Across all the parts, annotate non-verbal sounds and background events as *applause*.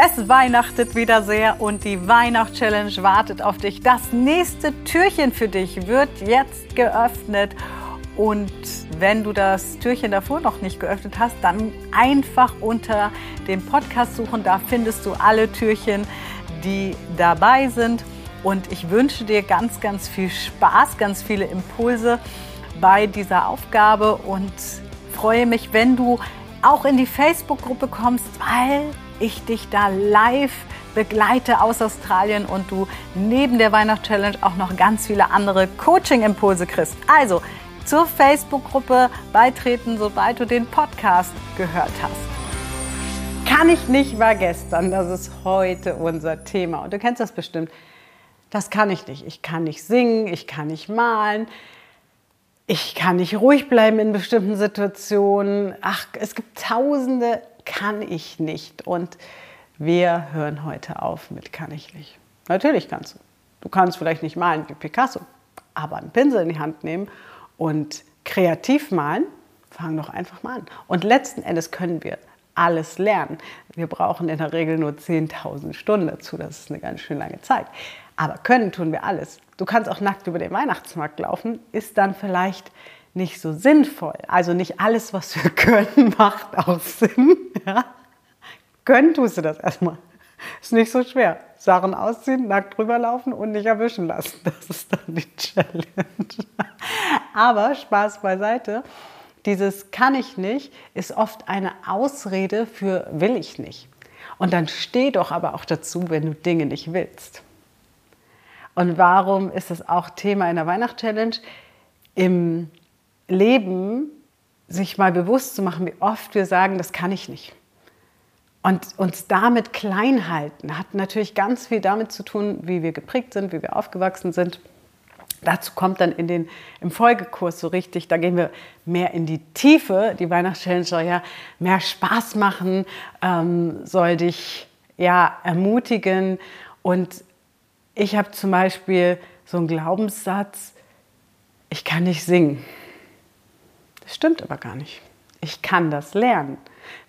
Es weihnachtet wieder sehr und die Weihnachtschallenge wartet auf dich. Das nächste Türchen für dich wird jetzt geöffnet. Und wenn du das Türchen davor noch nicht geöffnet hast, dann einfach unter dem Podcast suchen. Da findest du alle Türchen, die dabei sind. Und ich wünsche dir ganz, ganz viel Spaß, ganz viele Impulse bei dieser Aufgabe und freue mich, wenn du auch in die Facebook-Gruppe kommst, weil ich dich da live begleite aus Australien und du neben der Weihnachtschallenge auch noch ganz viele andere Coaching-Impulse kriegst. Also zur Facebook-Gruppe beitreten, sobald du den Podcast gehört hast. Kann ich nicht war gestern, das ist heute unser Thema. Und du kennst das bestimmt. Das kann ich nicht. Ich kann nicht singen, ich kann nicht malen, ich kann nicht ruhig bleiben in bestimmten Situationen. Ach, es gibt tausende kann ich nicht. Und wir hören heute auf mit kann ich nicht. Natürlich kannst du. Du kannst vielleicht nicht malen wie Picasso, aber einen Pinsel in die Hand nehmen und kreativ malen, fang doch einfach mal an. Und letzten Endes können wir alles lernen. Wir brauchen in der Regel nur 10.000 Stunden dazu. Das ist eine ganz schön lange Zeit. Aber können tun wir alles. Du kannst auch nackt über den Weihnachtsmarkt laufen, ist dann vielleicht nicht so sinnvoll. Also nicht alles, was wir *laughs* können, macht auch Sinn. Ja? Können tust du das erstmal. Ist nicht so schwer. Sachen ausziehen, nackt drüber laufen und nicht erwischen lassen. Das ist dann die Challenge. *laughs* Aber Spaß beiseite. Dieses kann ich nicht ist oft eine Ausrede für will ich nicht. Und dann steh doch aber auch dazu, wenn du Dinge nicht willst. Und warum ist das auch Thema in der Weihnachtschallenge? Im Leben sich mal bewusst zu machen, wie oft wir sagen, das kann ich nicht. Und uns damit klein halten, hat natürlich ganz viel damit zu tun, wie wir geprägt sind, wie wir aufgewachsen sind. Dazu kommt dann in den, im Folgekurs so richtig, da gehen wir mehr in die Tiefe. Die Weihnachtschallenge soll ja mehr Spaß machen, ähm, soll dich ja ermutigen. Und ich habe zum Beispiel so einen Glaubenssatz, ich kann nicht singen. Stimmt aber gar nicht. Ich kann das lernen.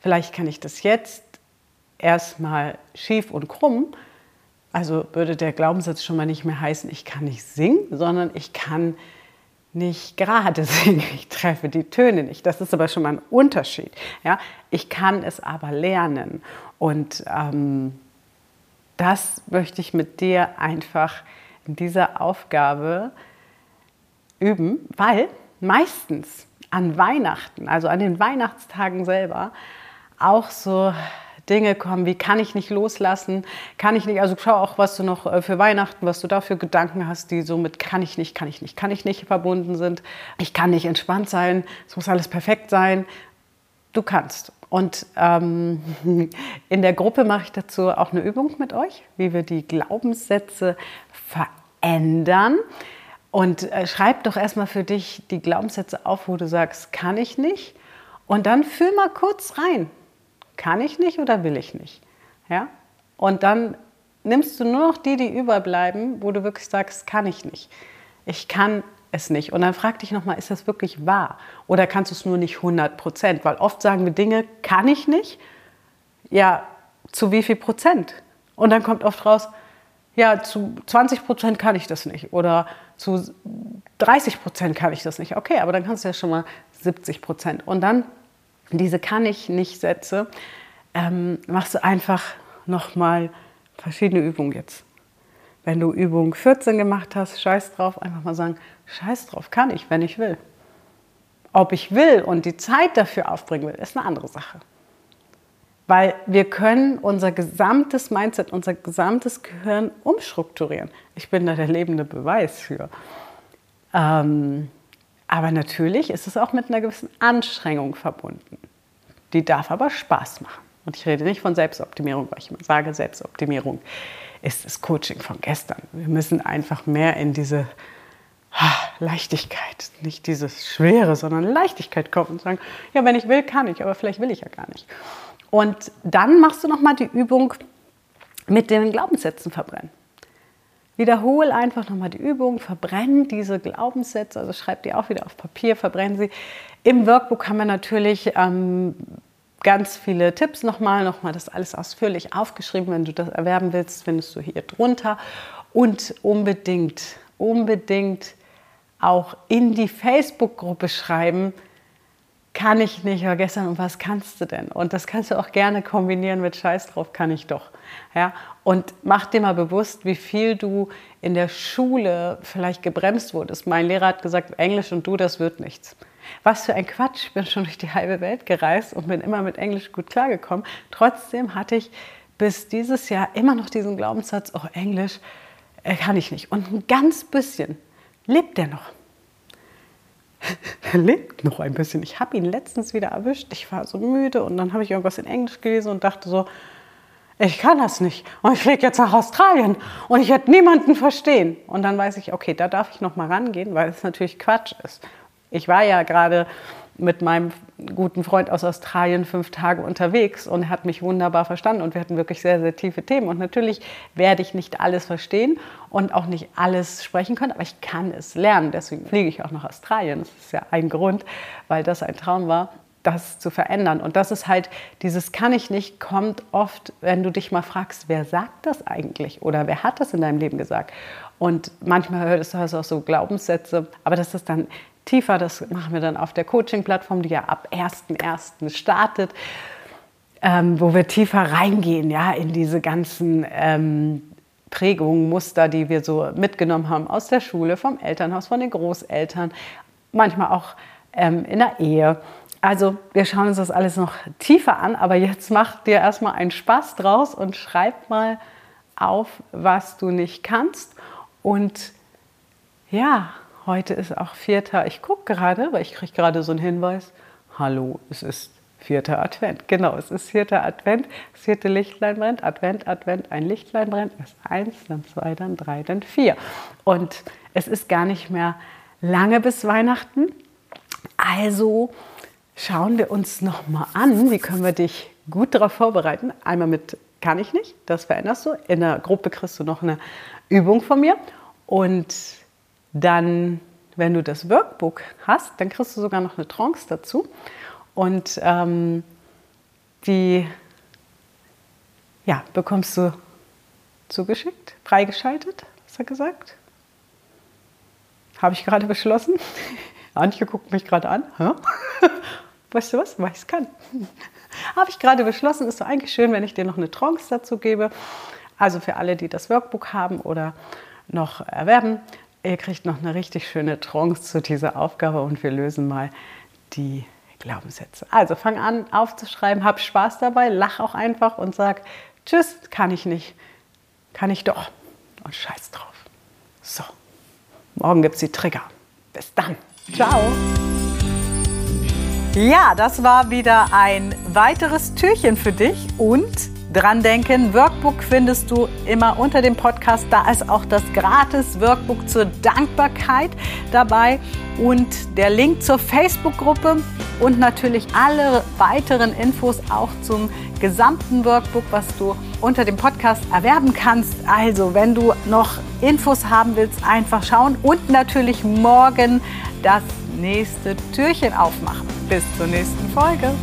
Vielleicht kann ich das jetzt erstmal schief und krumm. Also würde der Glaubenssatz schon mal nicht mehr heißen, ich kann nicht singen, sondern ich kann nicht gerade *laughs* singen. Ich treffe die Töne nicht. Das ist aber schon mal ein Unterschied. Ja? Ich kann es aber lernen. Und ähm, das möchte ich mit dir einfach in dieser Aufgabe üben, weil meistens an Weihnachten, also an den Weihnachtstagen selber, auch so Dinge kommen, wie kann ich nicht loslassen, kann ich nicht, also schau auch, was du noch äh, für Weihnachten, was du da für Gedanken hast, die so mit kann ich nicht, kann ich nicht, kann ich nicht verbunden sind. Ich kann nicht entspannt sein, es muss alles perfekt sein. Du kannst. Und ähm, *laughs* in der Gruppe mache ich dazu auch eine Übung mit euch, wie wir die Glaubenssätze verändern. Und äh, schreib doch erstmal für dich die Glaubenssätze auf, wo du sagst, kann ich nicht. Und dann fühl mal kurz rein. Kann ich nicht oder will ich nicht? Ja? Und dann nimmst du nur noch die, die überbleiben, wo du wirklich sagst, kann ich nicht. Ich kann es nicht. Und dann frag dich nochmal, ist das wirklich wahr? Oder kannst du es nur nicht 100 Prozent? Weil oft sagen wir Dinge, kann ich nicht. Ja, zu wie viel Prozent? Und dann kommt oft raus, ja, zu 20 Prozent kann ich das nicht oder zu 30 Prozent kann ich das nicht. Okay, aber dann kannst du ja schon mal 70 Prozent. Und dann diese kann ich nicht Sätze, ähm, machst du einfach nochmal verschiedene Übungen jetzt. Wenn du Übung 14 gemacht hast, scheiß drauf, einfach mal sagen, scheiß drauf, kann ich, wenn ich will. Ob ich will und die Zeit dafür aufbringen will, ist eine andere Sache. Weil wir können unser gesamtes Mindset, unser gesamtes Gehirn umstrukturieren. Ich bin da der lebende Beweis für. Ähm, aber natürlich ist es auch mit einer gewissen Anstrengung verbunden. Die darf aber Spaß machen. Und ich rede nicht von Selbstoptimierung, weil ich immer sage, Selbstoptimierung ist das Coaching von gestern. Wir müssen einfach mehr in diese Leichtigkeit, nicht dieses Schwere, sondern Leichtigkeit kommen und sagen, ja, wenn ich will, kann ich, aber vielleicht will ich ja gar nicht. Und dann machst du nochmal die Übung mit den Glaubenssätzen verbrennen. Wiederhol einfach nochmal die Übung, verbrenn diese Glaubenssätze, also schreib die auch wieder auf Papier, verbrenn sie. Im Workbook haben wir natürlich ähm, ganz viele Tipps nochmal, nochmal das alles ausführlich aufgeschrieben. Wenn du das erwerben willst, findest du hier drunter. Und unbedingt, unbedingt auch in die Facebook-Gruppe schreiben, kann ich nicht, aber gestern, und was kannst du denn? Und das kannst du auch gerne kombinieren mit Scheiß drauf, kann ich doch. Ja? Und mach dir mal bewusst, wie viel du in der Schule vielleicht gebremst wurdest. Mein Lehrer hat gesagt, Englisch und du, das wird nichts. Was für ein Quatsch, ich bin schon durch die halbe Welt gereist und bin immer mit Englisch gut klargekommen. Trotzdem hatte ich bis dieses Jahr immer noch diesen Glaubenssatz, oh Englisch äh, kann ich nicht. Und ein ganz bisschen lebt der noch. *laughs* er lebt noch ein bisschen. Ich habe ihn letztens wieder erwischt. Ich war so müde und dann habe ich irgendwas in Englisch gelesen und dachte so, ich kann das nicht. Und ich fliege jetzt nach Australien und ich werde niemanden verstehen. Und dann weiß ich, okay, da darf ich noch mal rangehen, weil es natürlich Quatsch ist. Ich war ja gerade mit meinem guten Freund aus Australien fünf Tage unterwegs und hat mich wunderbar verstanden und wir hatten wirklich sehr, sehr tiefe Themen. Und natürlich werde ich nicht alles verstehen und auch nicht alles sprechen können, aber ich kann es lernen. Deswegen fliege ich auch nach Australien. Das ist ja ein Grund, weil das ein Traum war das zu verändern. Und das ist halt, dieses kann ich nicht, kommt oft, wenn du dich mal fragst, wer sagt das eigentlich oder wer hat das in deinem Leben gesagt? Und manchmal hörst du auch so Glaubenssätze, aber das ist dann tiefer. Das machen wir dann auf der Coaching-Plattform, die ja ab 1.1. startet, ähm, wo wir tiefer reingehen, ja, in diese ganzen ähm, Prägungen, Muster, die wir so mitgenommen haben aus der Schule, vom Elternhaus, von den Großeltern, manchmal auch ähm, in der Ehe. Also wir schauen uns das alles noch tiefer an, aber jetzt mach dir erstmal einen Spaß draus und schreib mal auf, was du nicht kannst. Und ja, Heute ist auch vierter. Ich gucke gerade, weil ich kriege gerade so einen Hinweis. Hallo, es ist vierter Advent. Genau, es ist vierter Advent. Das vierte Lichtlein brennt. Advent, Advent, ein Lichtlein brennt. Erst eins, dann zwei, dann drei, dann vier. Und es ist gar nicht mehr lange bis Weihnachten. Also schauen wir uns noch mal an, wie können wir dich gut darauf vorbereiten. Einmal mit kann ich nicht, das veränderst du. In der Gruppe kriegst du noch eine Übung von mir. Und dann, wenn du das Workbook hast, dann kriegst du sogar noch eine Trance dazu. Und ähm, die ja, bekommst du zugeschickt, freigeschaltet, hast du gesagt? Habe ich gerade beschlossen. *laughs* Antje guckt mich gerade an. *laughs* Weißt du was? Weil ich es kann. *laughs* Habe ich gerade beschlossen, ist doch eigentlich schön, wenn ich dir noch eine Trance dazu gebe. Also für alle, die das Workbook haben oder noch erwerben, Ihr kriegt noch eine richtig schöne Trance zu dieser Aufgabe und wir lösen mal die Glaubenssätze. Also fang an aufzuschreiben, hab Spaß dabei, lach auch einfach und sag, tschüss, kann ich nicht, kann ich doch und scheiß drauf. So, morgen gibt es die Trigger. Bis dann. Ciao. Ja, das war wieder ein weiteres Türchen für dich und dran denken. Workbook findest du immer unter dem Podcast. Da ist auch das gratis Workbook zur Dankbarkeit dabei und der Link zur Facebook-Gruppe und natürlich alle weiteren Infos auch zum gesamten Workbook, was du unter dem Podcast erwerben kannst. Also, wenn du noch Infos haben willst, einfach schauen und natürlich morgen das nächste Türchen aufmachen. Bis zur nächsten Folge.